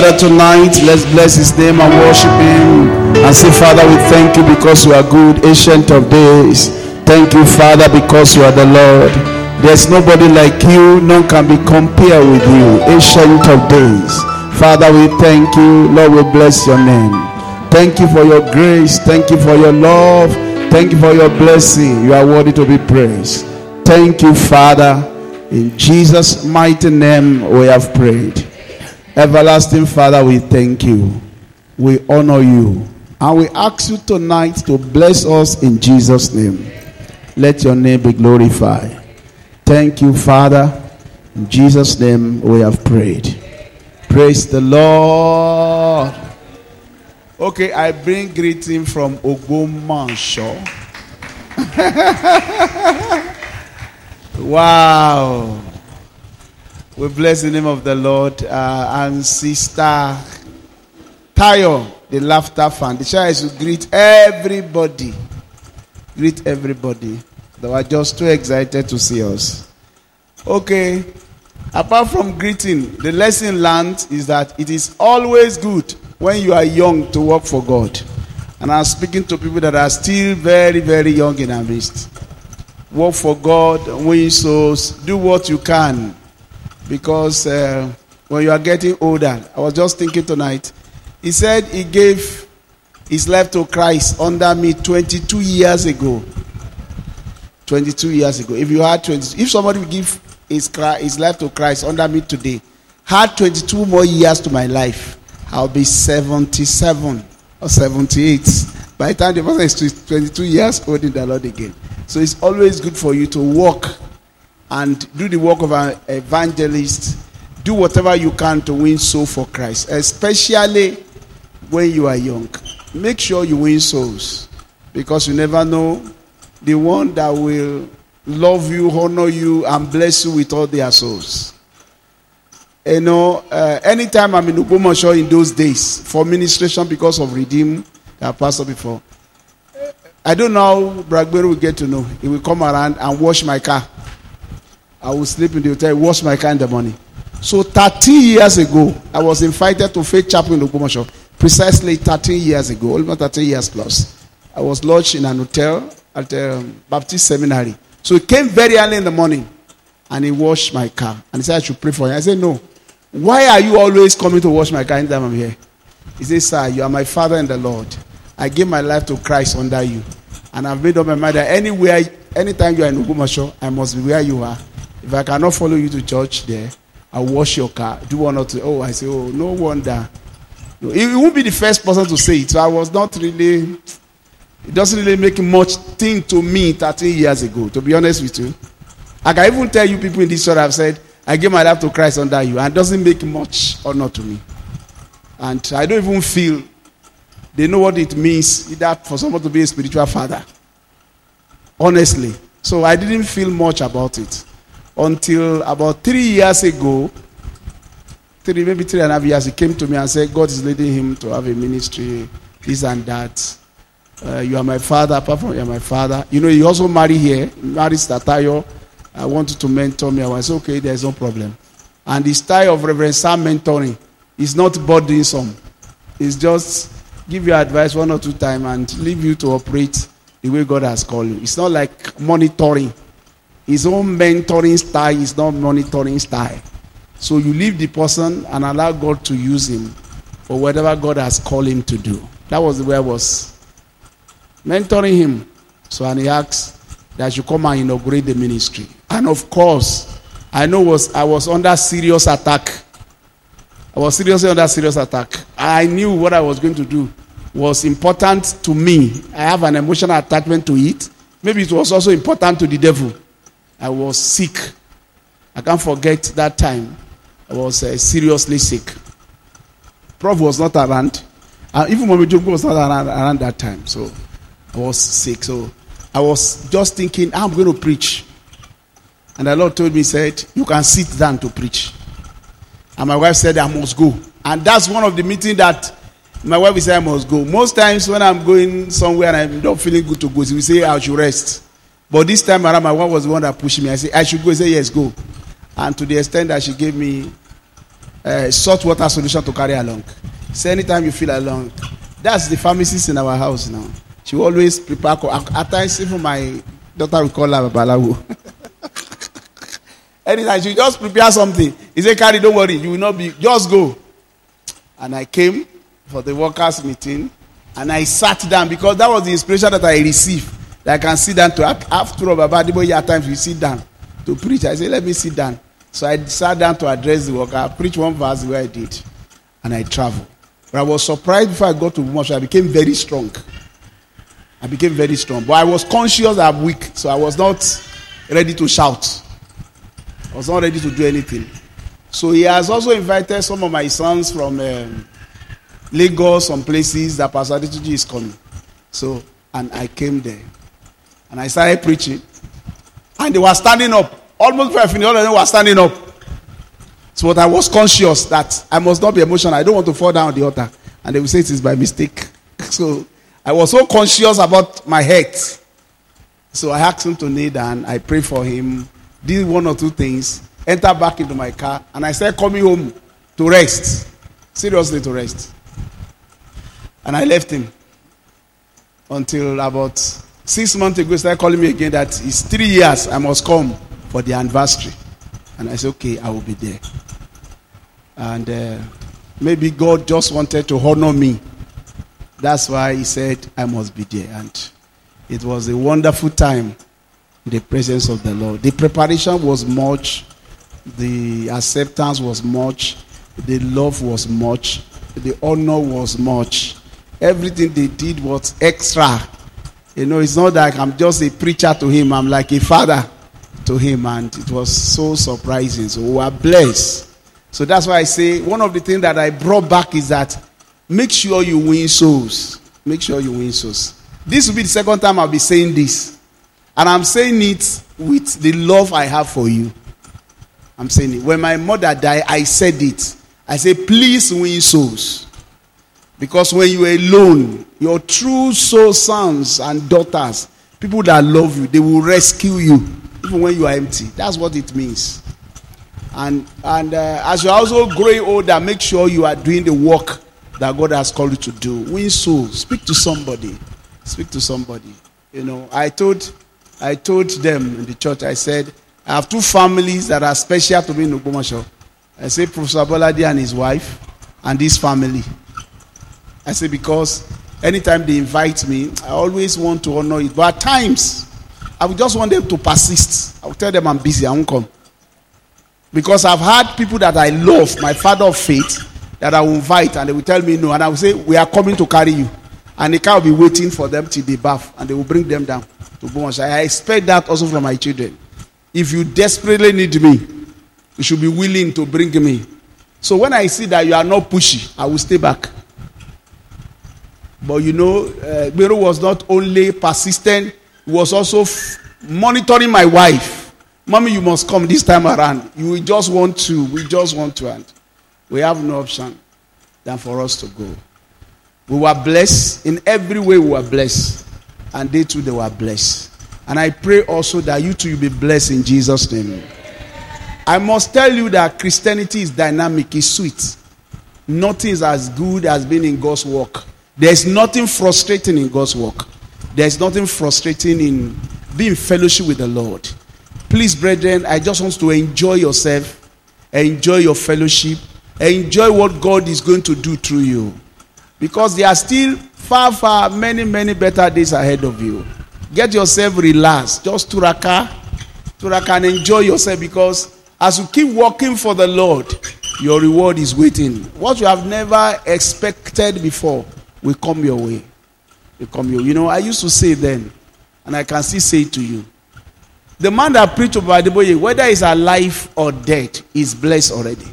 together tonight. Let's bless His name and worship Him. And say, Father, we thank you because you are good, ancient of days. Thank you, Father, because you are the Lord. There's nobody like you, none can be compared with you, ancient of days. Father, we thank you. Lord, we bless your name. Thank you for your grace. Thank you for your love. Thank you for your blessing. You are worthy to be praised. Thank you, Father. In Jesus' mighty name, we have prayed. Everlasting Father, we thank you. We honor you. And we ask you tonight to bless us in Jesus' name. Let your name be glorified. Thank you, Father. In Jesus' name, we have prayed. Praise the Lord. Okay, I bring greeting from Ogbomoso. wow. We bless the name of the Lord. Uh, and Sister Tayo, the laughter fan. The child is to greet everybody. Greet everybody. They were just too excited to see us. Okay. Apart from greeting, the lesson learned is that it is always good when you are young to work for God. And I'm speaking to people that are still very, very young in our midst. Work for God, win souls, do what you can. Because uh, when you are getting older, I was just thinking tonight, he said he gave his life to Christ under me 22 years ago. 22 years ago. If you had 20, if somebody will give his, his life to Christ under me today, had 22 more years to my life, I'll be 77 or 78. By the time the person is 22 years old in the Lord again. So it's always good for you to walk and do the work of an evangelist. Do whatever you can to win soul for Christ, especially when you are young. Make sure you win souls because you never know the one that will love you, honor you, and bless you with all their souls. You know, uh, anytime I'm in Ogbomoso in those days for ministration because of Redeem, that pastor before, I don't know Bragbero will get to know. He will come around and wash my car. I will sleep in the hotel, wash my kind of money. So 13 years ago, I was invited to Faith Chapel in Ogbomoso. Precisely 13 years ago, almost 13 years plus. I was lodged in an hotel at um, Baptist Seminary. So he came very early in the morning and he washed my car. And he said, I should pray for you. I said, No. Why are you always coming to wash my car anytime I'm here? He said, Sir, you are my father in the Lord. I gave my life to Christ under you. And I've made up my mind that anywhere, anytime you are in Ogbomoso, I must be where you are. If I cannot follow you to church there, I'll wash your car. Do one or two. Oh, I say, Oh, no wonder. No, he won't be the first person to say it. So I was not really, it doesn't really make much thing to me 13 years ago, to be honest with you. I can even tell you people in this church have said, I gave my life to Christ under you, and doesn't make much honor to me. And I don't even feel they know what it means either for someone to be a spiritual father. Honestly. So I didn't feel much about it until about three years ago. Three, maybe three and a half years, he came to me and said, God is leading him to have a ministry, this and that. Uh, you are my father, apart from you are my father. You know, he also married here, married Statayo. I wanted to mentor me. I was okay, there's no problem. And the style of Reverend Sam mentoring is not burdensome. It's just give you advice one or two times and leave you to operate the way God has called you. It's not like monitoring. His own mentoring style is not monitoring style. So you leave the person and allow God to use him for whatever God has called him to do. That was the way I was mentoring him. So and he asked that I should come and inaugurate the ministry. And of course, I know was I was under serious attack. I was seriously under serious attack. I knew what I was going to do was important to me. I have an emotional attachment to it. Maybe it was also important to the devil. I was sick. I can't forget that time. I was uh, seriously sick. Prof was not around. Uh, even Mommy Jumbo was not around, around that time. So I was sick. So I was just thinking, I'm going to preach. And the Lord told me, said, You can sit down to preach. And my wife said, I must go. And that's one of the meetings that my wife said, I must go. Most times when I'm going somewhere and I'm not feeling good to go, she will say, I should rest. But this time around, my wife was the one that pushed me. I said, I should go. She said, Yes, go. And to the extent that she gave me uh, salt water solution to carry along. So anytime you feel along, that's the pharmacist in our house now. She always prepare. At times, even my daughter will call her Balawu. Anytime she just prepare something, he say, "Carry, don't worry, you will not be. Just go." And I came for the workers' meeting, and I sat down because that was the inspiration that I received. I can sit down to after all, Baba Adeboye at times we sit down to preach. I say, "Let me sit down." So I sat down to address the worker. I preached one verse where I did, and I traveled. But I was surprised before I got to Bumashu. I became very strong. I became very strong. But I was conscious I'm weak, so I was not ready to shout. I was not ready to do anything. So he has also invited some of my sons from um, Lagos, some places that Pastor Adetunji is coming. So, and I came there. And I started preaching. And they were standing up. Almost before I finished, all of them were standing up. So but I was conscious that I must not be emotional. I don't want to fall down the altar. And they will say it is by mistake. So I was so conscious about my health. So I asked him to kneel down. I prayed for him, did one or two things, enter back into my car, and I started coming home to rest. Seriously, to rest. And I left him until about six months ago. He started calling me again that it's three years I must come for the anniversary. And I said, okay, I will be there. And uh, maybe God just wanted to honor me. That's why He said, I must be there. And it was a wonderful time in the presence of the Lord. The preparation was much, the acceptance was much, the love was much, the honor was much. Everything they did was extra. You know, it's not like I'm just a preacher to him, I'm like a father to him, and it was so surprising. So we are blessed. So that's why I say one of the things that I brought back is that make sure you win souls. Make sure you win souls. This will be the second time I'll be saying this. And I'm saying it with the love I have for you. I'm saying it. When my mother died, I said it. I said, please win souls. Because when you're alone, your true soul sons and daughters, people that love you, they will rescue you even when you are empty. That's what it means. And, and uh, as you're also growing older, make sure you are doing the work that God has called you to do. Win souls. Speak to somebody. Speak to somebody. You know, I told, I told them in the church, I said, I have two families that are special to me in Ogbomoso. I say Professor Bolade and his wife and this family. I say because anytime they invite me, I always want to honor it. But at times, I would just want them to persist. I will tell them I'm busy, I won't come. Because I've had people that I love, my father of faith, that I will invite and they will tell me no. And I will say, We are coming to carry you. And the car will be waiting for them till they bath and they will bring them down to Bomash. I expect that also from my children. If you desperately need me, you should be willing to bring me. So when I see that you are not pushy, I will stay back. But you know, uh, was not only persistent, he was also f- monitoring my wife. Mommy, you must come this time around. You just want to. We just want to. And we have no option than for us to go. We were blessed. In every way, we were blessed. And they too, they were blessed. And I pray also that you too will be blessed in Jesus' name. I must tell you that Christianity is dynamic, it's sweet. Nothing is as good as being in God's work. There's nothing frustrating in God's work. There's nothing frustrating in being fellowship with the Lord. Please, brethren, I just want to enjoy yourself, enjoy your fellowship, enjoy what God is going to do through you. Because there are still far, far, many, many better days ahead of you. Get yourself relaxed. Just turaka, turaka and enjoy yourself because as you keep working for the Lord, your reward is waiting. What you have never expected before will come your way. Will come your You know, I used to say then, and I can still say to you. The man that preached about the boy, whether he's alive or dead, is blessed already.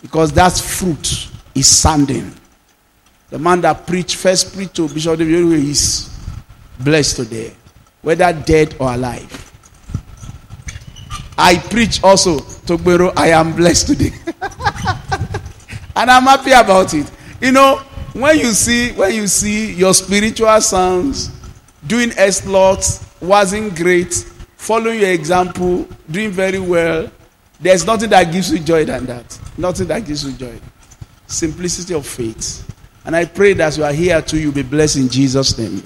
Because that fruit is sounding. The man that preached, first preached to Bishop David is blessed today, whether dead or alive. I preach also to Gbero, I am blessed today. and I'm happy about it. You know, when you see when you see your spiritual sons doing exploits, wasn't great, following your example, doing very well, There's nothing that gives you joy than that. Nothing that gives you joy. Simplicity of faith. And I pray that you are here too, you'll be blessed in Jesus' name.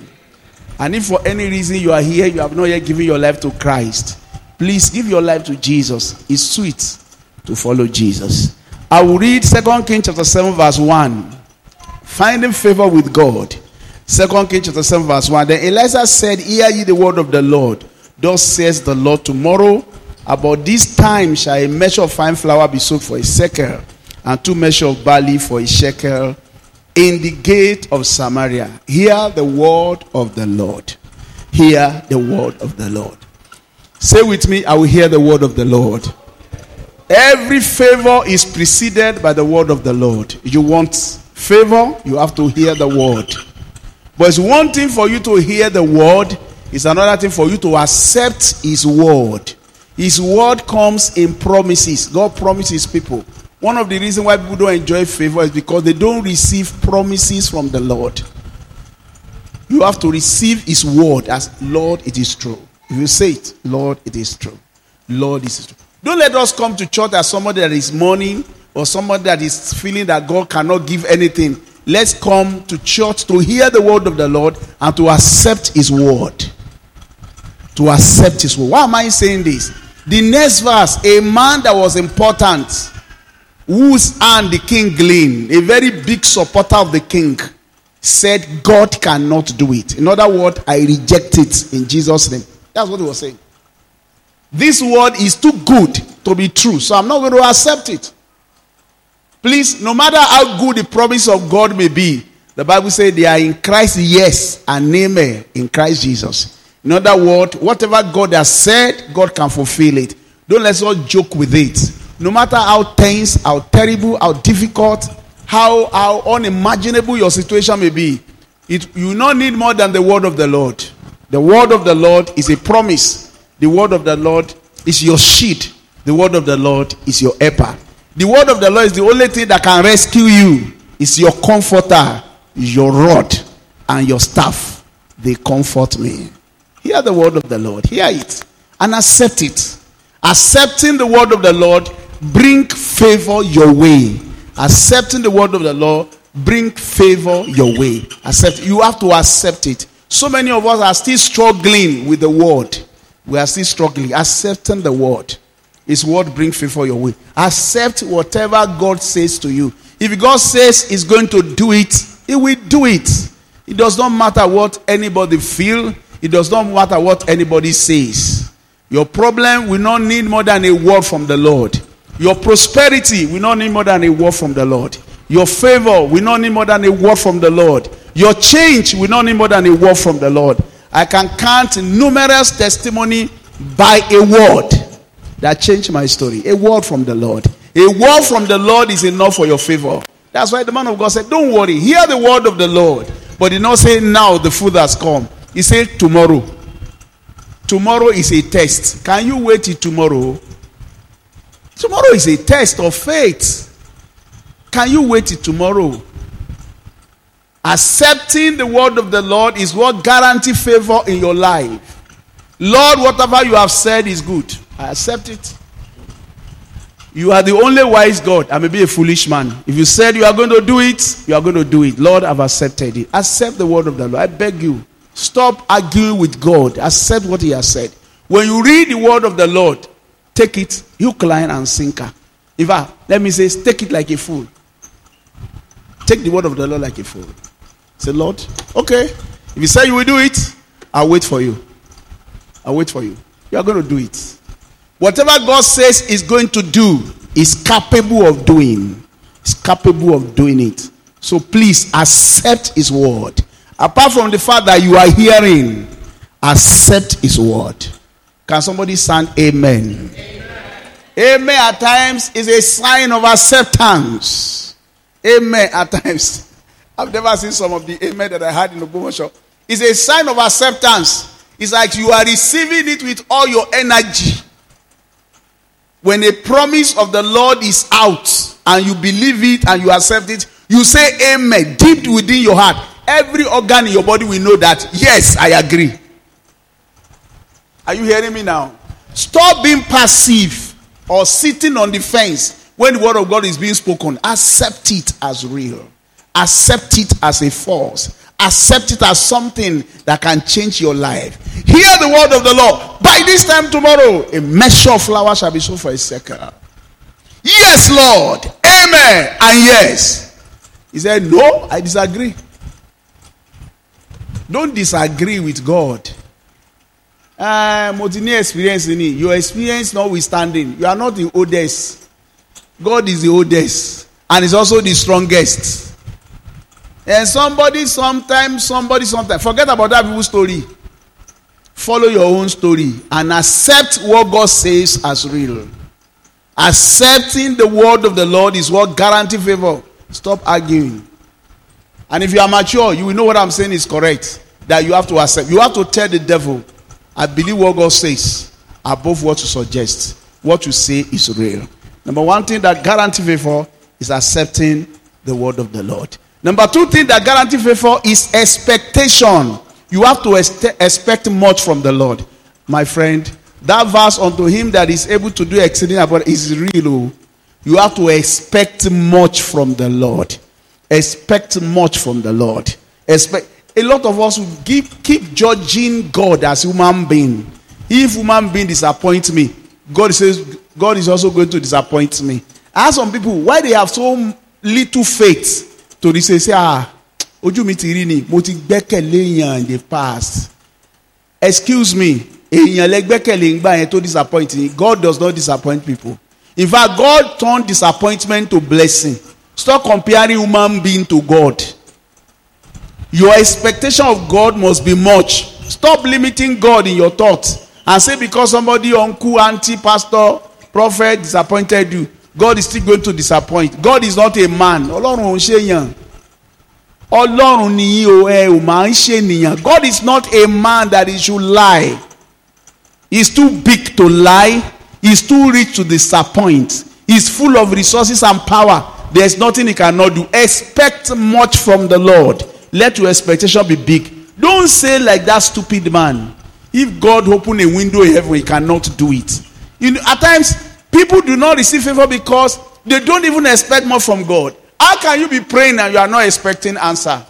And if for any reason you are here, you have not yet given your life to Christ, please give your life to Jesus. It's sweet to follow Jesus. I will read 2 Kings chapter 7, verse 1. Finding favor with God. 2 Kings chapter 7, verse 1. Then Elisha said, Hear ye the word of the Lord. Thus says the Lord, tomorrow about this time shall a measure of fine flour be sold for a shekel, and two measures of barley for a shekel in the gate of Samaria. Hear the word of the Lord. Hear the word of the Lord. Say with me, I will hear the word of the Lord. Every favor is preceded by the word of the Lord. You want favor, you have to hear the word. But it's one thing for you to hear the word, it's another thing for you to accept his word. His word comes in promises. God promises people. One of the reasons why people don't enjoy favor is because they don't receive promises from the Lord. You have to receive His word as Lord, it is true. If you say it, Lord, it is true. Lord, it is true. Don't let us come to church as somebody that is mourning or somebody that is feeling that God cannot give anything. Let's come to church to hear the word of the Lord and to accept His word. To accept His word. Why am I saying this? The next verse, a man that was important, whose hand the king gleaned, a very big supporter of the king, said, God cannot do it. In other words, I reject it in Jesus' name. That's what he was saying. This word is too good to be true, so I'm not going to accept it. Please, no matter how good the promise of God may be, the Bible says they are in Christ, yes, and amen in Christ Jesus. In other words, whatever God has said, God can fulfill it. Don't let's all joke with it. No matter how tense, how terrible, how difficult, how, how unimaginable your situation may be, it, you not need more than the word of the Lord. The word of the Lord is a promise. The word of the Lord is your sheet. The word of the Lord is your helper. The word of the Lord is the only thing that can rescue you. It's your comforter, your rod, and your staff. They comfort me. Hear the word of the Lord. Hear it and accept it. Accepting the word of the Lord bring favor your way. Accepting the word of the Lord bring favor your way. Accept. You have to accept it. So many of us are still struggling with the word. We are still struggling. Accepting the word. His word bring favor your way. Accept whatever God says to you. If God says He's going to do it, He will do it. It does not matter what anybody feel. It does not matter what anybody says. Your problem will not need more than a word from the Lord. Your prosperity will not need more than a word from the Lord. Your favor will not need more than a word from the Lord. Your change will not need more than a word from the Lord. I can count numerous testimony by a word that changed my story. A word from the Lord. A word from the Lord is enough for your favor. That's why the man of God said, Don't worry, hear the word of the Lord. But did not say, Now the food has come. He said, Tomorrow. Tomorrow is a test. Can you wait till tomorrow? Tomorrow is a test of faith. Can you wait till tomorrow? Accepting the word of the Lord is what guarantee favor in your life. Lord, whatever you have said is good. I accept it. You are the only wise God. I may be a foolish man. If you said you are going to do it, you are going to do it. Lord, I've accepted it. Accept the word of the Lord. I beg you. Stop arguing with God. Accept what He has said. When you read the word of the Lord, take it hook, line, and sinker. In fact, let me say, take it like a fool. Take the word of the Lord like a fool. Say, Lord, okay. If you say you will do it, I'll wait for you. I'll wait for you. You are going to do it. Whatever God says is going to do, is capable of doing. Is capable of doing it. So please accept His word. Apart from the fact that you are hearing, accept His word. Can somebody sound amen? Amen, amen at times is a sign of acceptance. Amen at times. I've never seen some of the amen that I had in the Bomo shop. It's a sign of acceptance. It's like you are receiving it with all your energy. When a promise of the Lord is out and you believe it and you accept it, you say amen deep within your heart. Every organ in your body will know that, yes, I agree. Are you hearing me now? Stop being passive. or sitting on the fence when the word of God is being spoken, accept it as real. Accept it as a force. Accept it as something that can change your life. Hear the word of the Lord. By this time tomorrow, a measure of flour shall be sold for a shekel. Yes, Lord. Amen. And yes. He said, No, I disagree. Don't disagree with God. Uh, experience in it. Your experience notwithstanding, you are not the oldest. God is the oldest, and is also the strongest. And somebody, sometimes, somebody, sometimes. Forget about that people's story. Follow your own story and accept what God says as real. Accepting the word of the Lord is what guarantees favor. Stop arguing. And if you are mature, you will know what I'm saying is correct. That you have to accept. You have to tell the devil, I believe what God says above what you suggest. What you say is real. Number one thing that guarantees favor is accepting the word of the Lord. Number two thing that guarantee favor is expectation. You have to expect much from the Lord. My friend, that verse unto him that is able to do exceeding abundant is real. Oh. You have to expect much from the Lord. Expect much from the Lord. Expect a lot of us keep, keep judging God as human being. If human being disappoint me, God says God is also going to disappoint me. Ask some people why they have so little faith to this say, say ah ojú mi ti rí ni mo ti gbẹ́kẹ̀lé èèyàn in the past. Excuse me èèyàn lẹ gbẹ́kẹ̀lé ń gbà yẹn tó disappoint God does not disappoint people. In fact God turn disappointment to blessing. Stop comparing human being to God. Your expectation of God must be much. Stop limiting God in your thoughts and say because somebody, uncle, auntie, pastor, prophet disappointed you, God is still going to disappoint. God is not a man. Ọlọ́run ò ń ṣe yàn. Ọlọ́run nìyí o ẹ ò máa ń ṣe nìyàn. God is not a man that he should lie. He's too big to lie. He's too rich to disappoint. He's full of resources and power. There's nothing he cannot do. Expect much from the Lord. Let your expectation be big. Don't say like that stupid man. If God open a window in heaven, he cannot do it. You know, at times, people do not receive favor because they don't even expect more from God. How can you be praying and you are not expecting answer?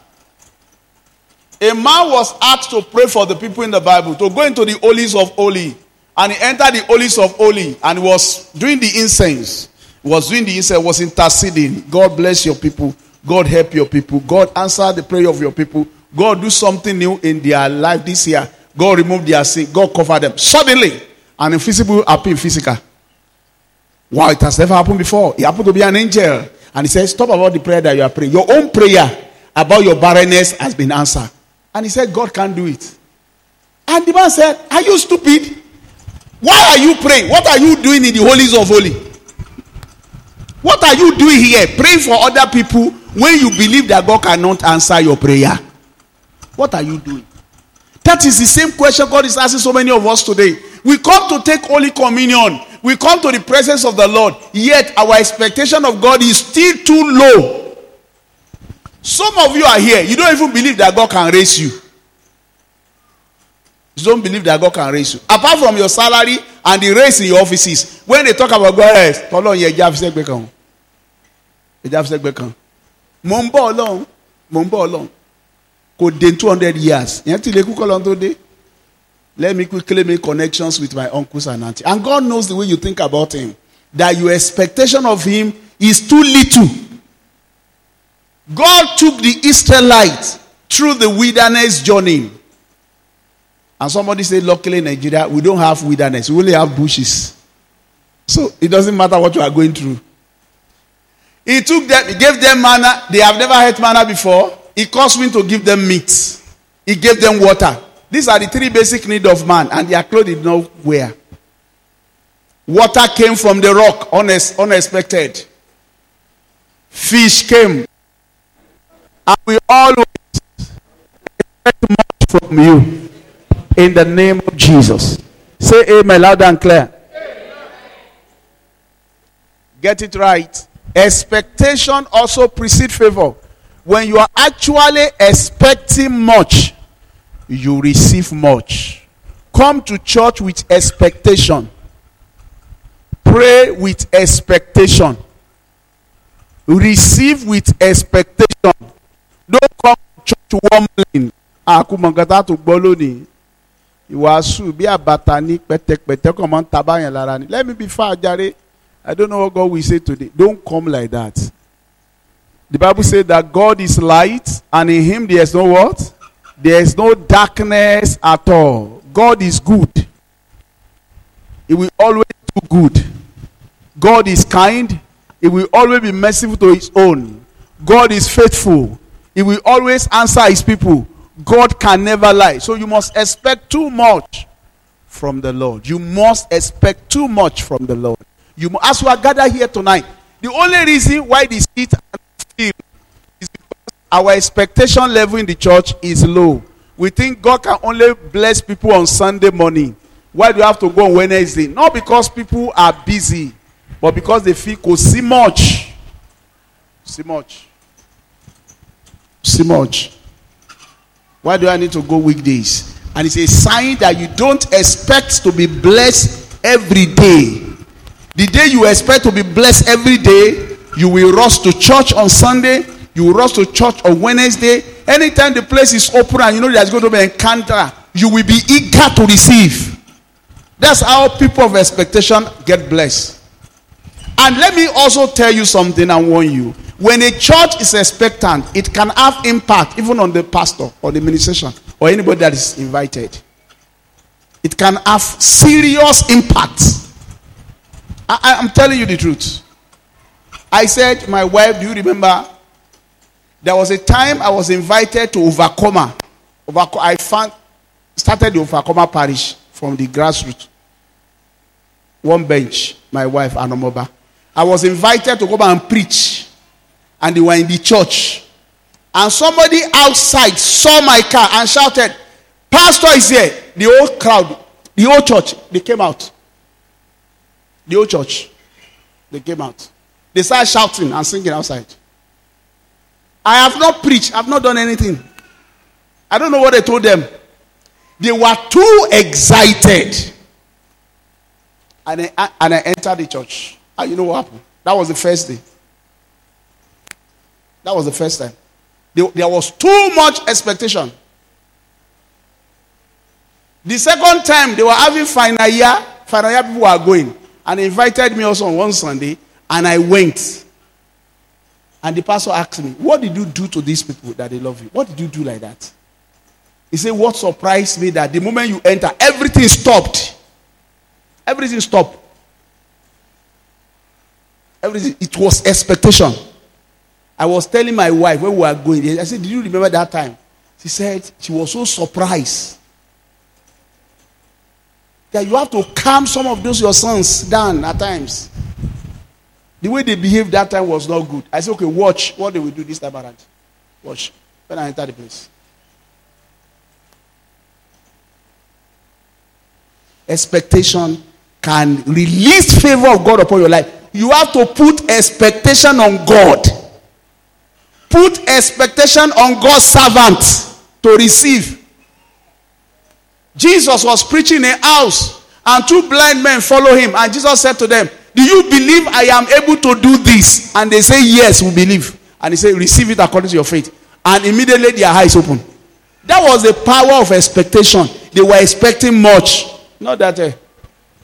A man was asked to pray for the people in the Bible to go into the holies of holy. And he entered the holies of holy and was doing the incense. Was doing the incense, was interceding. God bless your people. God help your people. God answer the prayer of your people. God do something new in their life this year. God remove their sin. God cover them. Suddenly, an invisible appear physical. Wow, it has never happened before. It happened to be an angel. And he said, Stop about the prayer that you are praying. Your own prayer about your barrenness has been answered. And he said, God can't do it. And the man said, Are you stupid? Why are you praying? What are you doing in the holies of holy? What are you doing here? Praying for other people when you believe that God cannot answer your prayer. What are you doing? That is the same question God is asking so many of us today. We come to take Holy Communion. We come to the presence of the Lord. Yet our expectation of God is still too low. Some of you are here. You don't even believe that God can raise you. You don't believe that God can raise you. Apart from your salary and the raise in your offices, when they talk about God, eh, yes, tọ́lọ́ yẹ ẹja fi sẹ́gbẹ́ kan. Ọlọ́run. Ọlọ́run. Two hundred years. Yẹn ti lè kú kọ́ lọ́n. Let me quickly make connections with my uncles and aunties. And God knows the way you think about him. That your expectation of him is too little. God took the Israelites through the wilderness journey. And somebody said, luckily in Nigeria, we don't have wilderness. We only have bushes. So it doesn't matter what you are going through. He took them, he gave them manna. They have never had manna before. He caused me to give them meat. He gave them water. These are the three basic needs of man, and their clothes did not wear. Water came from the rock, unexpected. Fish came. And we always expect much from you. In the name of Jesus. Say amen loud and clear. Get it right. Expectation also precedes favor. When you are actually expecting much, you receive much. Come to church with expectation. pray with expectation. Receive with expectation. Don't come to church wobbling. Àkùmọ̀ nǹkan tá a tún gbọ́ lónìí. Ìwàásù bí àbàtà ní pẹ̀tẹ̀pẹ̀tẹ̀ kàn máa ń. Let me be far jare. I don't know what God will say today. Don't come like that. The Bible says that God is light and in him there is no what? There is no darkness at all. God is good. He will always do good. God is kind. He will always be merciful to his own. God is faithful. He will always answer his people. God can never lie. So you must expect too much from the Lord. You must expect too much from the Lord. You as we are gathered here tonight, the only reason why the seat and feel is because our expectation level in the church is low. We think God can only bless people on Sunday morning. Why do you have to go on Wednesday? Not because people are busy, but because they feel could see much. See much. See much. Why do I need to go weekdays? And it's a sign that you don't expect to be blessed every day. The day you expect to be blessed every day, you will rush to church on Sunday, you rush to church on Wednesday. Anytime the place is open and you know there's going to be an encounter, you will be eager to receive. That's how people of expectation get blessed. And let me also tell you something and warn you. When a church is expectant, it can have impact even on the pastor or the administration or anybody that is invited. It can have serious impact. I, I'm telling you the truth. I said, my wife, do you remember? There was a time I was invited to Overcomer. Overco- I found, started the Overcomer parish from the grassroots. One bench, my wife, Anomoba. I was invited to come and preach. And they were in the church. And somebody outside saw my car and shouted, Pastor is here. The whole crowd, the whole church, they came out. The whole church, they came out. They started shouting and singing outside. I have not preached, I've not done anything. I don't know what I told them. They were too excited. And I, and I entered the church. And you know what happened? That was the first day. That was the first time. There, there was too much expectation. The second time they were having final year, final year people were going. And invited me also on one Sunday, and I went. And the pastor asked me, What did you do to these people that they love you? What did you do like that? He said, What surprised me that the moment you enter, everything stopped. Everything stopped. Everything, it was expectation. I was telling my wife when we were going, I said, Did you remember that time? She said she was so surprised that you have to calm some of those your sons down at times. The way they behaved that time was not good. I said, Okay, watch what they will do this time around. Watch. When I enter the place. Expectation can release favor of God upon your life. You have to put expectation on God. Put expectation on God's servant to receive. Jesus was preaching in a house, and two blind men follow him. And Jesus said to them, Do you believe I am able to do this? And they say, Yes, we believe. And he said, Receive it according to your faith. And immediately their eyes open. That was the power of expectation. They were expecting much. Not that eh,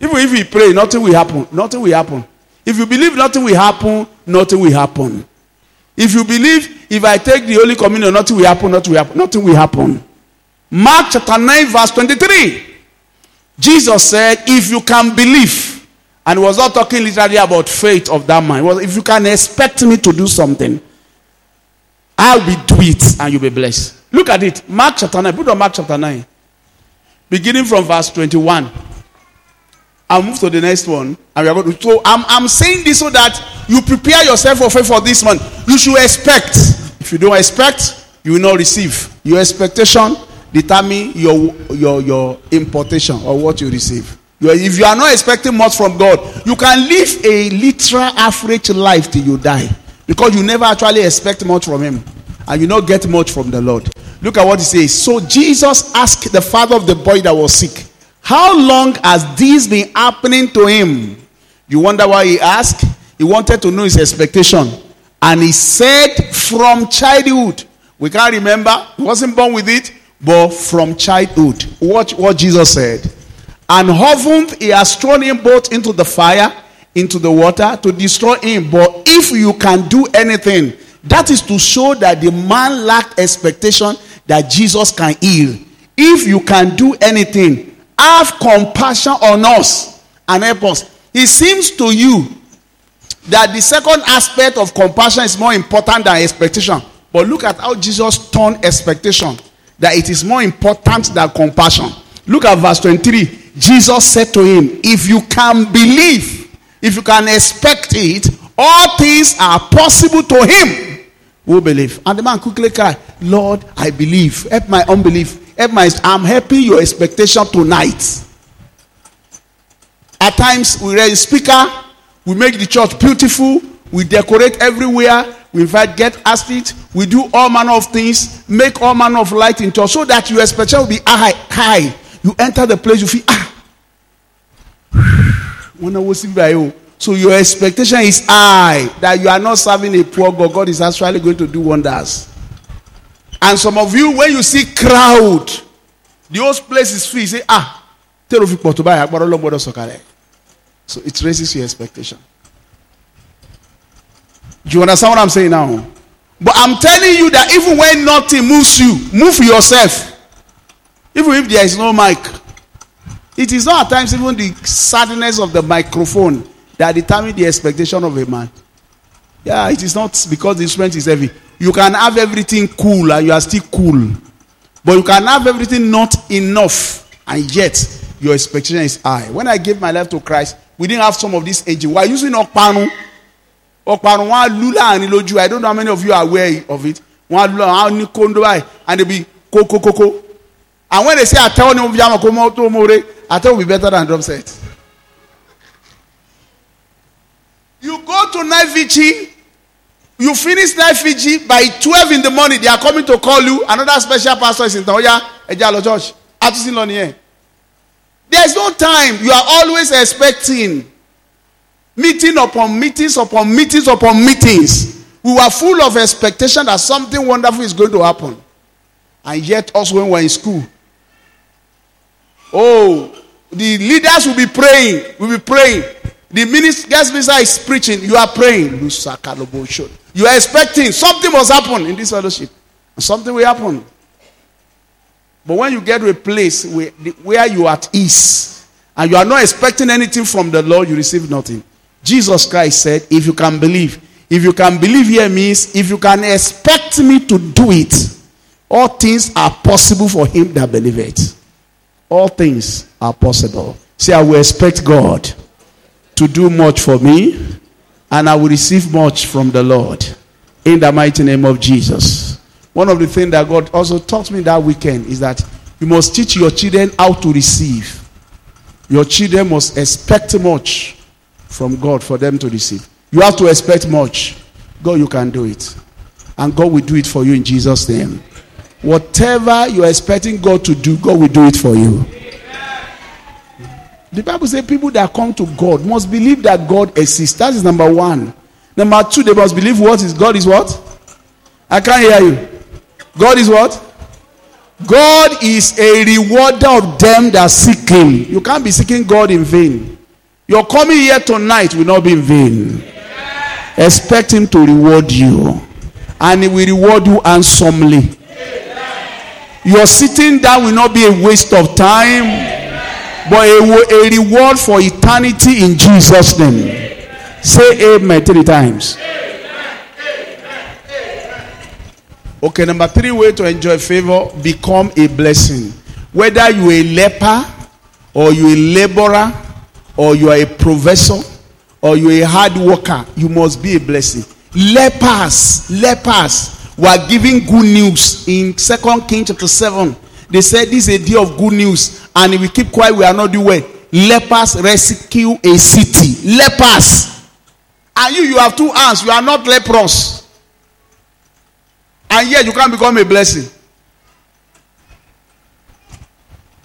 even if we pray, nothing will happen. Nothing will happen. If you believe nothing will happen, nothing will happen. If you believe if I take the Holy Communion, nothing will happen, nothing will happen, nothing will happen. Mark chapter 9, verse 23. Jesus said, If you can believe, and he was not talking literally about faith of that man. Was, if you can expect me to do something, I will do it and you'll be blessed. Look at it. Mark chapter 9. Put on Mark chapter 9. Beginning from verse 21. I'll move to the next one. And we are going to. So I'm, I'm saying this so that you prepare yourself for faith for this month. You should expect. If you don't expect, you will not receive. Your expectation determine your your your importation or what you receive. If you are not expecting much from God, you can live a literal average life till you die because you never actually expect much from Him and you not get much from the Lord. Look at what He says. So Jesus asked the father of the boy that was sick, "How long has this been happening to him?" You wonder why he asked? He wanted to know his expectation. And he said, from childhood. We can't remember. He wasn't born with it, but from childhood. Watch what Jesus said. And often he has thrown him both into the fire, into the water to destroy him. But if you can do anything, that is to show that the man lacked expectation that Jesus can heal. If you can do anything, have compassion on us and help us. It seems to you that the second aspect of compassion is more important than expectation. But look at how Jesus turned expectation, that it is more important than compassion. Look at verse 23. Jesus said to him, If you can believe, if you can expect it, all things are possible to him who believe. And the man quickly cried, Lord, I believe. Help my unbelief. Help my I'm helping your expectation tonight. At times we raise speaker, we make the church beautiful, we decorate everywhere, we invite get athletes, we do all manner of things, make all manner of light in church so that your expectation will be high. high. You enter the place, you feel ah. So your expectation is high that you are not serving a poor God. God is actually going to do wonders. And some of you, when you see crowd, the whole place is free. Say, ah, you say, ah, so it raises your expectation. Do you understand what I'm saying now? But I'm telling you that even when nothing moves you, move yourself. Even if there is no mic. It is not at times even the sadness of the microphone that determines the expectation of a man. Yeah, it is not because the instrument is heavy. You can have everything cool and you are still cool. But you can have everything not enough and yet your expectation is high. When I gave my life to Christ, we didn't have some of this engine. We are using Okpanu. Okpanu, one lula and loju. I don't know how many of you are aware of it. One lula, one kondo and they be koko koko. And when they say I tell you, I tell you be better than drum set. You go to vigil, you finish vigil by 12 in the morning, they are coming to call you. Another special pastor is in Toya, Ejalo Church. There's no time. You are always expecting meeting upon meetings upon meetings upon meetings. We were full of expectation that something wonderful is going to happen. And yet, also when we're in school, oh, the leaders will be praying, will be praying. The minister, guest minister is preaching. You are praying. You are expecting something must happen in this fellowship. Something will happen. But when you get to a place where, where you are at ease and you are not expecting anything from the Lord, you receive nothing. Jesus Christ said, If you can believe, if you can believe here means if you can expect me to do it, all things are possible for him that believe it. All things are possible. Say, I will expect God to do much for me, and I will receive much from the Lord. In the mighty name of Jesus. One of the things that God also taught me that weekend is that you must teach your children how to receive. Your children must expect much from God for them to receive. You have to expect much. God, you can do it. And God will do it for you in Jesus' name. Whatever you're expecting God to do, God will do it for you. The Bible says people that come to God must believe that God exists. That is number one. Number two, they must believe what is God is what? I can't hear you. God is what? God is a rewarder of them that seek Him. You can't be seeking God in vain. Your coming here tonight will not be in vain. Expect Him to reward you, and He will reward you handsomely. Your sitting down will not be a waste of time but a, a reward for eternity in Jesus' name. Say amen three times. Okay, number three way to enjoy favor become a blessing. Whether you're a leper, or you're a laborer, or you are a professor, or you're a hard worker, you must be a blessing. Lepers, lepers were giving good news in Second King chapter 7 they said this is a day of good news, and if we keep quiet, we are not doing well. Lepers rescue a city. Lepers. And you, you have two hands. You are not leprous. And yet you can't become a blessing.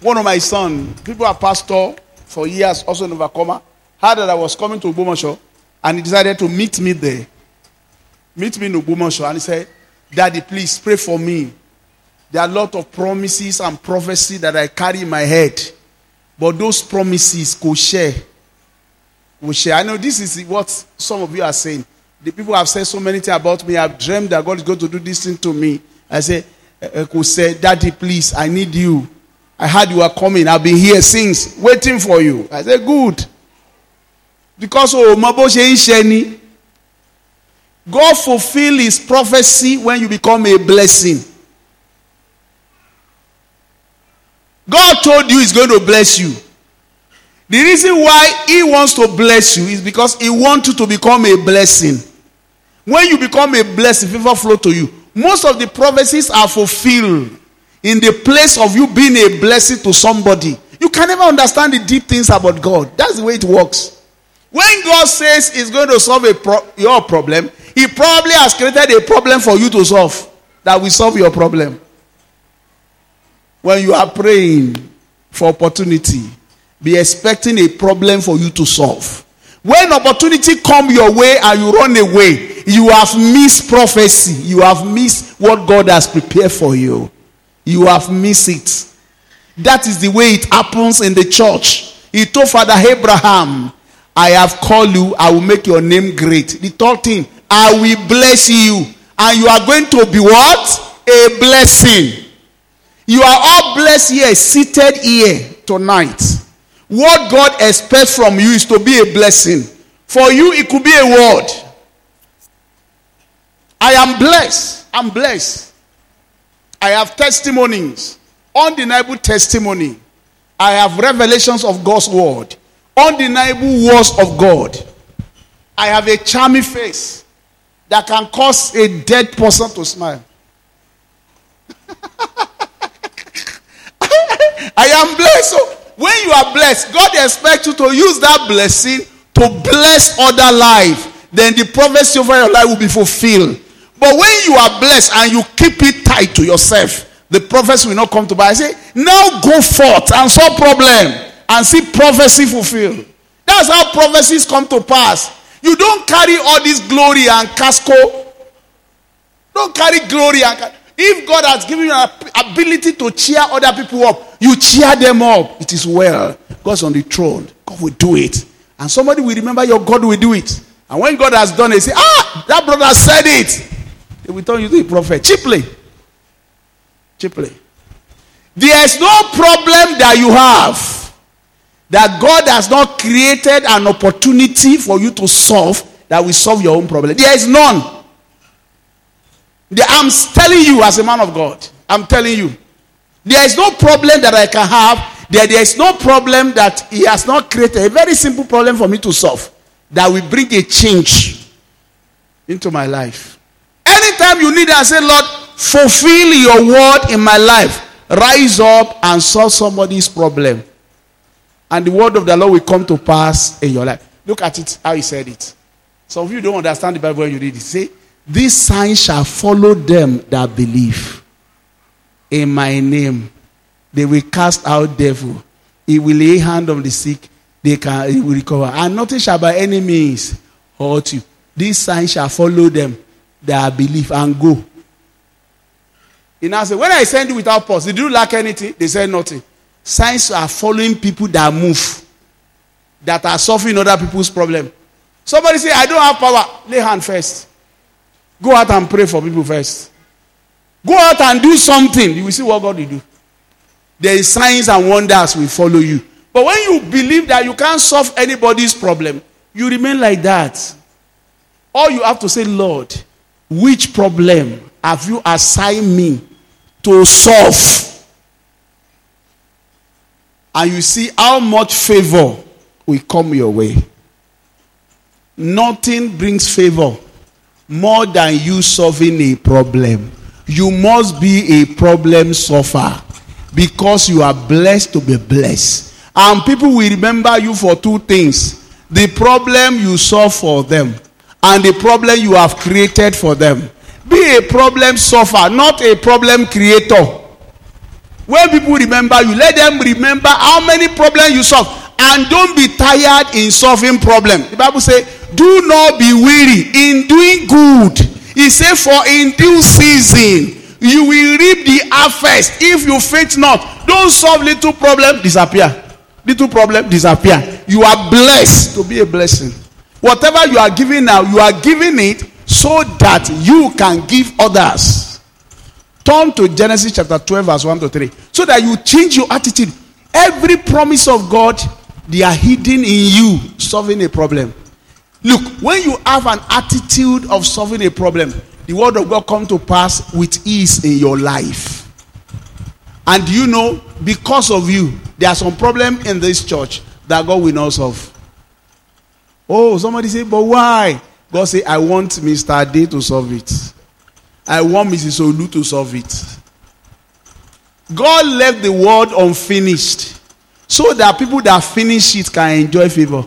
One of my son, people are pastor for years, also in overcomer. heard that I was coming to Ogbomoso, and he decided to meet me there. Meet me in Ogbomoso, and he said, Daddy, please pray for me. There are a lot of promises and prophecy that I carry in my head. But those promises could share. Will share. I know this is what some of you are saying. The people have said so many things about me. I've dreamed that God is going to do this thing to me. I say, could say, Daddy, please, I need you. I heard you are coming. I've been here since, waiting for you. I said, Good. Because oh, Sheni. God fulfill his prophecy when you become a blessing. God told you he's going to bless you. The reason why he wants to bless you is because he wants you to become a blessing. When you become a blessing, favor flow to you. Most of the prophecies are fulfilled in the place of you being a blessing to somebody. You can never understand the deep things about God. That's the way it works. When God says He's going to solve pro- your problem, He probably has created a problem for you to solve that will solve your problem. When you are praying for opportunity, be expecting a problem for you to solve. When opportunity come your way and you run away, you have missed prophecy. You have missed what God has prepared for you. You have missed it. That is the way it happens in the church. He told Father Abraham, I have called you, I will make your name great. He told him, I will bless you. And you are going to be what? A blessing. You are all blessed here, seated here tonight. What God expects from you is to be a blessing. For you, it could be a word. I am blessed. I'm blessed. I have testimonies, undeniable testimony. I have revelations of God's word, undeniable words of God. I have a charming face that can cause a dead person to smile. I am blessed. So when you are blessed, God expects you to use that blessing to bless other life. Then the prophecy over your life will be fulfilled. But when you are blessed and you keep it tight to yourself, the prophecy will not come to pass. I say, now go forth and solve problem and see prophecy fulfilled. That's how prophecies come to pass. You don't carry all this glory and casco. Don't carry glory and if God has given you an ability to cheer other people up, you cheer them up. It is well. God's on the throne. God will do it. And somebody will remember your God will do it. And when God has done it, say, ah, that brother said it. They will turn you to a prophet cheaply. Cheaply. There is no problem that you have that God has not created an opportunity for you to solve that will solve your own problem. There is none. I'm telling you, as a man of God, I'm telling you, there is no problem that I can have. There, there is no problem that He has not created. A very simple problem for me to solve that will bring a change into my life. Anytime you need I say, Lord, fulfill your word in my life. Rise up and solve somebody's problem. And the word of the Lord will come to pass in your life. Look at it, how he said it. Some of you don't understand the Bible when you read it. Say, These signs shall follow them that believe. In my name, they will cast out devil. He will lay hand on the sick. They can he will recover. And nothing shall by any means hurt you. These signs shall follow them that believe and go. He now said, When I send you without pause, did you lack anything? They said nothing. Signs are following people that move, that are solving other people's problem. Somebody say, I don't have power. Lay hand first. Go out and pray for people first. Go out and do something. You will see what God will do. There is signs and wonders will follow you. But when you believe that you can't solve anybody's problem, you remain like that. All you have to say, Lord, which problem have you assigned me to solve? And you see how much favor will come your way. Nothing brings favor more than you solving a problem. You must be a problem solver because you are blessed to be blessed. And people will remember you for two things the problem you solve for them and the problem you have created for them. Be a problem solver, not a problem creator. When people remember you, let them remember how many problems you solve and don't be tired in solving problems. The Bible says, do not be weary in doing good. He said, for in due season you will reap the harvest if you faint not. Don't solve little problem, disappear. Little problem, disappear. You are blessed to be a blessing. Whatever you are giving now, you are giving it so that you can give others. Turn to Genesis chapter 12, verse 1 to 3. So that you change your attitude. Every promise of God, they are hidden in you solving a problem. Look, when you have an attitude of solving a problem, the word of God come to pass with ease in your life. And you know, because of you, there are some problem in this church that God will not solve. Oh, somebody say, but why? God say, I want Mr. Day to solve it. I want Mrs. Olu to solve it. God left the world unfinished so that people that finish it can enjoy favor.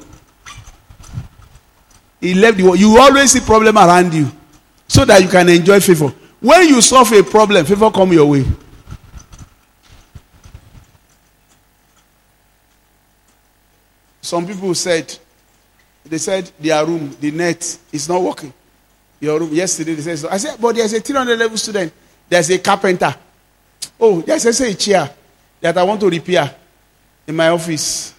He left the world. You always see problem around you so that you can enjoy favor. When you solve a problem, favor come your way. Some people said, they said their room, the net is not working. Your room, yesterday they said, so. I said, but there's a 300 level student, there's a carpenter. Oh, there's I say a chair that I want to repair in my office.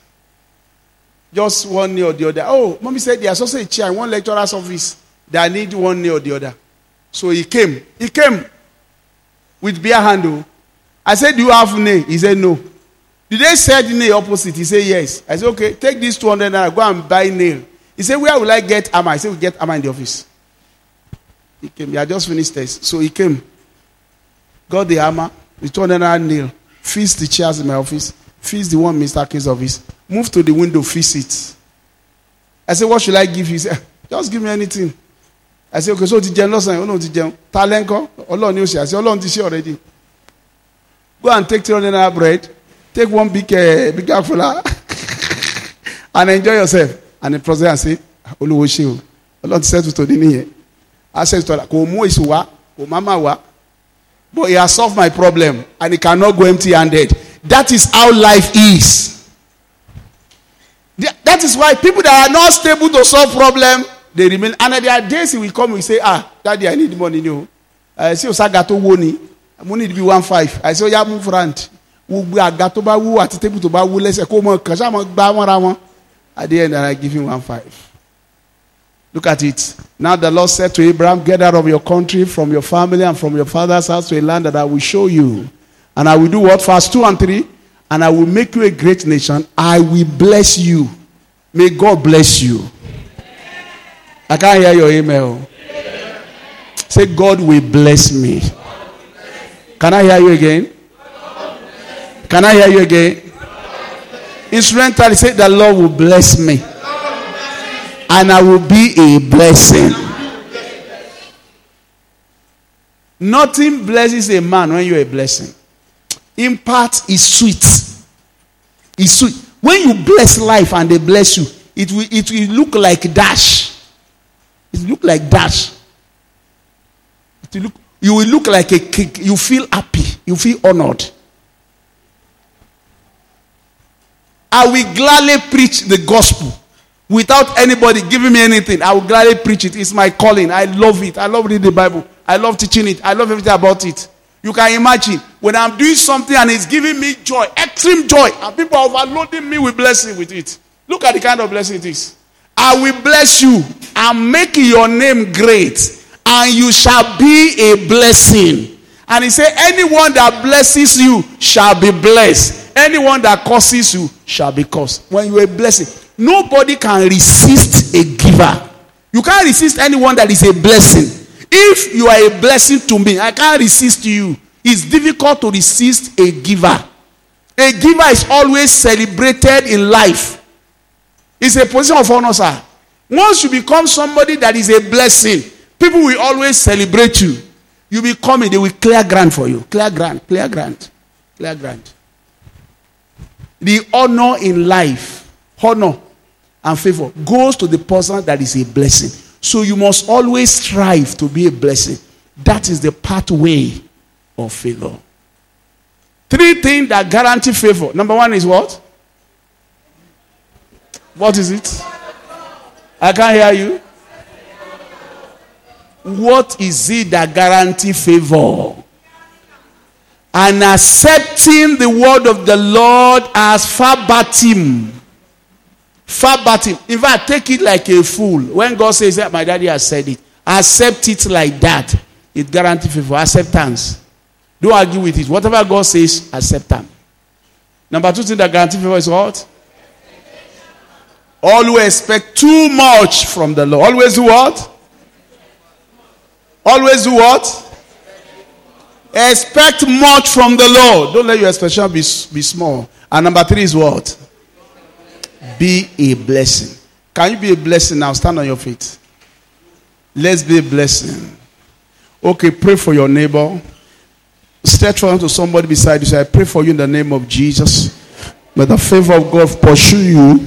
Just one near or the other. Oh, mommy said there's also a chair in one lecturer's office that I need one near or the other. So he came. He came with beer handle. Oh. I said, Do you have nail? He said, No. Did they say the nail opposite? He said, Yes. I said, Okay, take this 200 naira, go and buy nail. He said, Where will I get hammer? I said, We get hammer in the office. He came. He had just finished test. So he came. Got the hammer, the 200 naira nail, fixed the chairs in my office, fixed the one Mr. King's office, moved to the window, fix it. I said, What should I give you? He said, Just give me anything. I said, Okay, so ti jẹun lọ́sàn-án, ó náà ti jẹun. Ta lẹ́ńkọ́? Ọlọ́run ni ó ṣe àṣẹ, Ọlọ́run ti ṣe already. Go and take 300 naira bread, take one big, uh, big afula, and enjoy yourself. And the president say, Olúwo ṣe o, settle to the nìyẹn. Said to her, kò mú èso wá, kò má. But he has solved my problem and he cannot go empty handed. That is how life is. That is why people that are not stable to solve problem, they remain. And there are days he will come and say, Ah, daddy, I need money. You know. I say, Osaga to woni. Mo need to be one five. I say, Oya move front. Gbogbo àga tó bá wú àti tébù tó bá wú lẹ́sẹ̀ kó mọ kàn sáà mọ gbá wọn ra wọn. At the end, I give him one five. Look at it. Now the Lord said to Abraham, Get out of your country, from your family, and from your father's house to a land that I will show you. And I will do what? Verse 2 and 3. And I will make you a great nation. I will bless you. May God bless you. I can't hear your email. Say, God will bless me. Can I hear you again? Can I hear you again? Instrumental, say, The Lord will bless me and I will be a blessing. Nothing blesses a man when you're a blessing. Impact is sweet. It's sweet. When you bless life and they bless you, it will, it will look like dash. It look like dash. It will look, you will look like a cake. You feel happy. You feel honored. I will gladly preach the gospel without anybody giving me anything. I will gladly preach it. It's my calling. I love it. I love reading the Bible. I love teaching it. I love everything about it. You can imagine when I'm doing something and it's giving me joy, extreme joy, and people are overloading me with blessing with it. Look at the kind of blessing it is. I will bless you and make your name great, and you shall be a blessing. And he said, Anyone that blesses you shall be blessed. Anyone that curses you shall be cursed. When you are a blessing, nobody can resist a giver. You can't resist anyone that is a blessing. If you are a blessing to me, I can't resist you. It's difficult to resist a giver. A giver is always celebrated in life. It's a position of honor, sir. Once you become somebody that is a blessing, people will always celebrate you. You be coming, they will clear grant for you. Clear grant, clear grant, clear grant. The honor in life, honor and favor goes to the person that is a blessing. So you must always strive to be a blessing. That is the pathway of favor. Three things that guarantee favor. Number one is what? What is it? I can't hear you. What is it that guarantee favor? And accepting the word of the Lord as verbatim. Verbatim. In fact, take it like a fool. When God says that, my daddy has said it. Accept it like that. It guarantees favor. Acceptance. Don't argue with it. Whatever God says, accept them. Number two thing that guarantees favor is what? Always expect too much from the Lord. Always do what? Always do what? Expect much from the Lord. Don't let your expectation be, be small. And number three is what? Be a blessing. Can you be a blessing now? Stand on your feet. Let's be a blessing. Okay, pray for your neighbor. Stretch out to somebody beside you. Say, I pray for you in the name of Jesus. May the favor of God pursue you,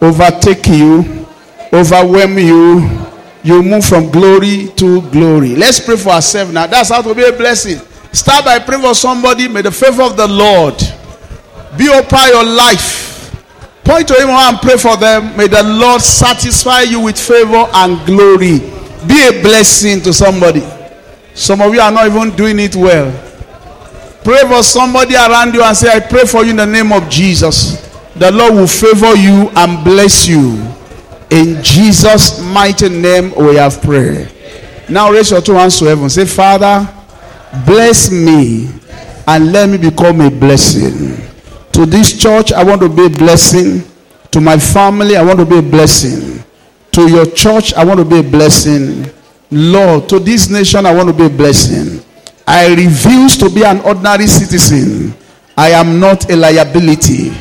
overtake you, overwhelm you. You move from glory to glory. Let's pray for ourselves now. That's how to be a blessing. Start by praying for somebody. May the favor of the Lord be upon your life. Point to him and pray for them. May the Lord satisfy you with favor and glory. Be a blessing to somebody. Some of you are not even doing it well. Pray for somebody around you and say, I pray for you in the name of Jesus. The Lord will favor you and bless you. In Jesus' mighty name, we have prayed. Now raise your two hands to heaven. Say, Father, bless me and let me become a blessing. To this church, I want to be a blessing. To my family, I want to be a blessing. To your church, I want to be a blessing. Lord, to this nation, I want to be a blessing. I refuse to be an ordinary citizen. I am not a liability.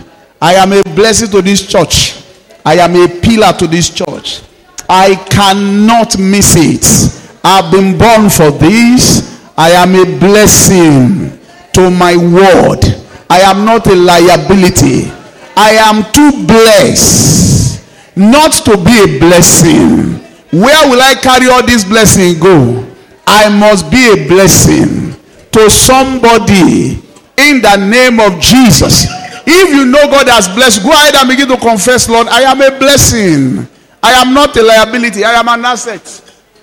I am a blessing to this church. I am a pillar to this church. I cannot miss it. I've been born for this. I am a blessing to my word. I am not a liability. I am too blessed not to be a blessing. Where will I carry all this blessing go? I must be a blessing to somebody in the name of Jesus. If you know God has blessed, go ahead and begin to confess, Lord, I am a blessing. I am not a liability. I am an asset.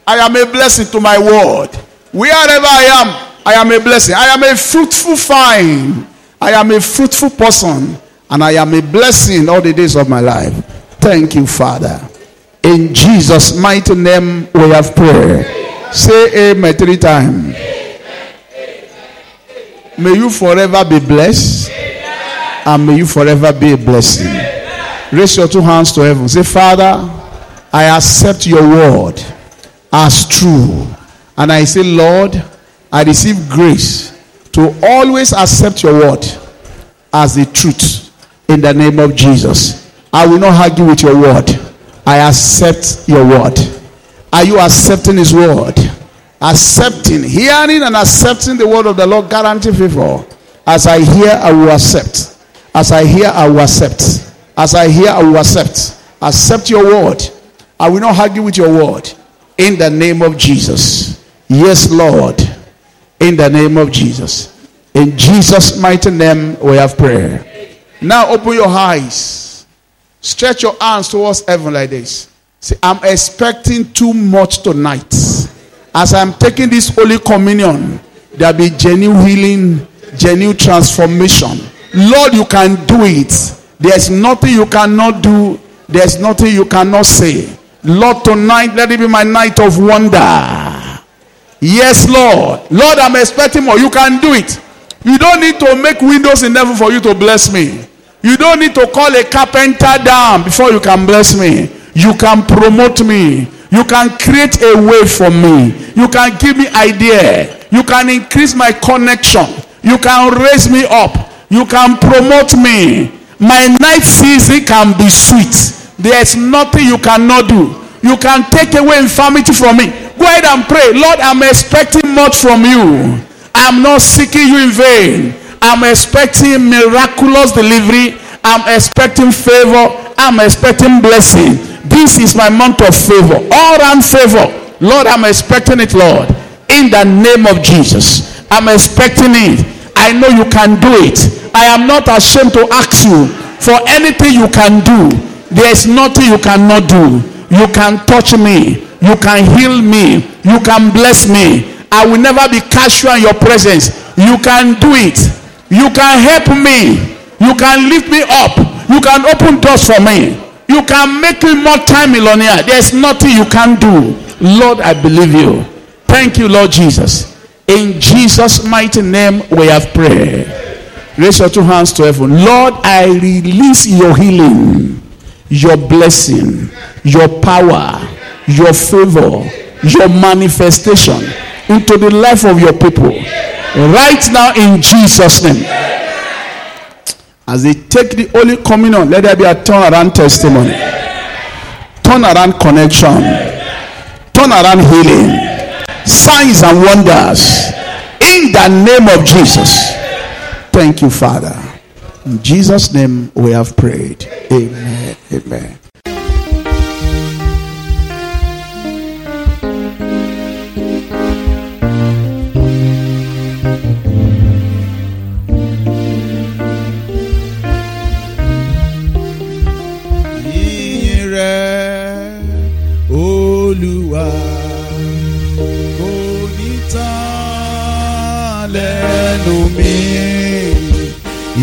I am a blessing to my world. Wherever I am, I am a blessing. I am a fruitful vine. I am a fruitful person. And I am a blessing all the days of my life. Thank you, Father. In Jesus' mighty name, we have prayed. Say amen three times. May you forever be blessed. And may you forever be a blessing. Raise your two hands to heaven. Say, Father, I accept your word as true. And I say, Lord, I receive grace to always accept your word as the truth in the name of Jesus. I will not argue with your word. I accept your word. Are you accepting his word? Accepting, hearing and accepting the word of the Lord guarantee favor. As I hear, I will accept. As I hear, I will accept. As I hear, I will accept. Accept your word. I will not argue with your word. In the name of Jesus. Yes, Lord. In the name of Jesus. In Jesus' mighty name, we have prayer. Now open your eyes. Stretch your arms towards heaven like this. Say, I'm expecting too much tonight. As I'm taking this Holy Communion, there'll be genuine healing, genuine transformation. Lord, you can do it. There's nothing you cannot do. There's nothing you cannot say. Lord, tonight, let it be my night of wonder. Yes, Lord. Lord, I'm expecting more. You can do it. You don't need to make windows in heaven for you to bless me. You don't need to call a carpenter down before you can bless me. You can promote me. You can create a way for me. You can give me idea. You can increase my connection. You can raise me up. You can promote me. My night season can be sweet. There's nothing you cannot do. You can take away infirmity from me. Go ahead and pray. Lord, I'm expecting much from you. I'm not seeking you in vain. I'm expecting miraculous delivery. I'm expecting favor. I'm expecting blessing. This is my month of favor. All around favor. Lord, I'm expecting it, Lord. In the name of Jesus. I'm expecting it. I know you can do it. I am not ashamed to ask you for anything you can do. There's nothing you cannot do. You can touch me. You can heal me. You can bless me. I will never be casual in your presence. You can do it. You can help me. You can lift me up. You can open doors for me. You can make me more time millionaire. There's nothing you can do. Lord, I believe you. Thank you, Lord Jesus. In Jesus' mighty name, we have prayed. Raise your two hands to heaven. Lord, I release your healing, your blessing, your power, your favor, your manifestation into the life of your people. Right now, in Jesus' name. As they take the Holy Communion, let there be a turnaround testimony, turnaround connection, turnaround healing, signs and wonders. In the name of Jesus. Thank you, Father. In Jesus' name we have prayed. Amen. Amen.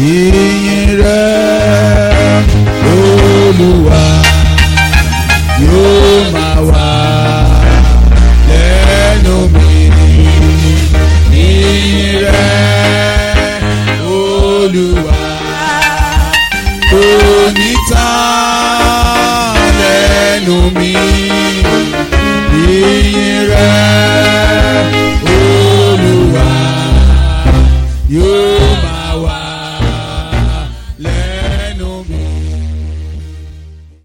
Ìyìn mi. Ìyìn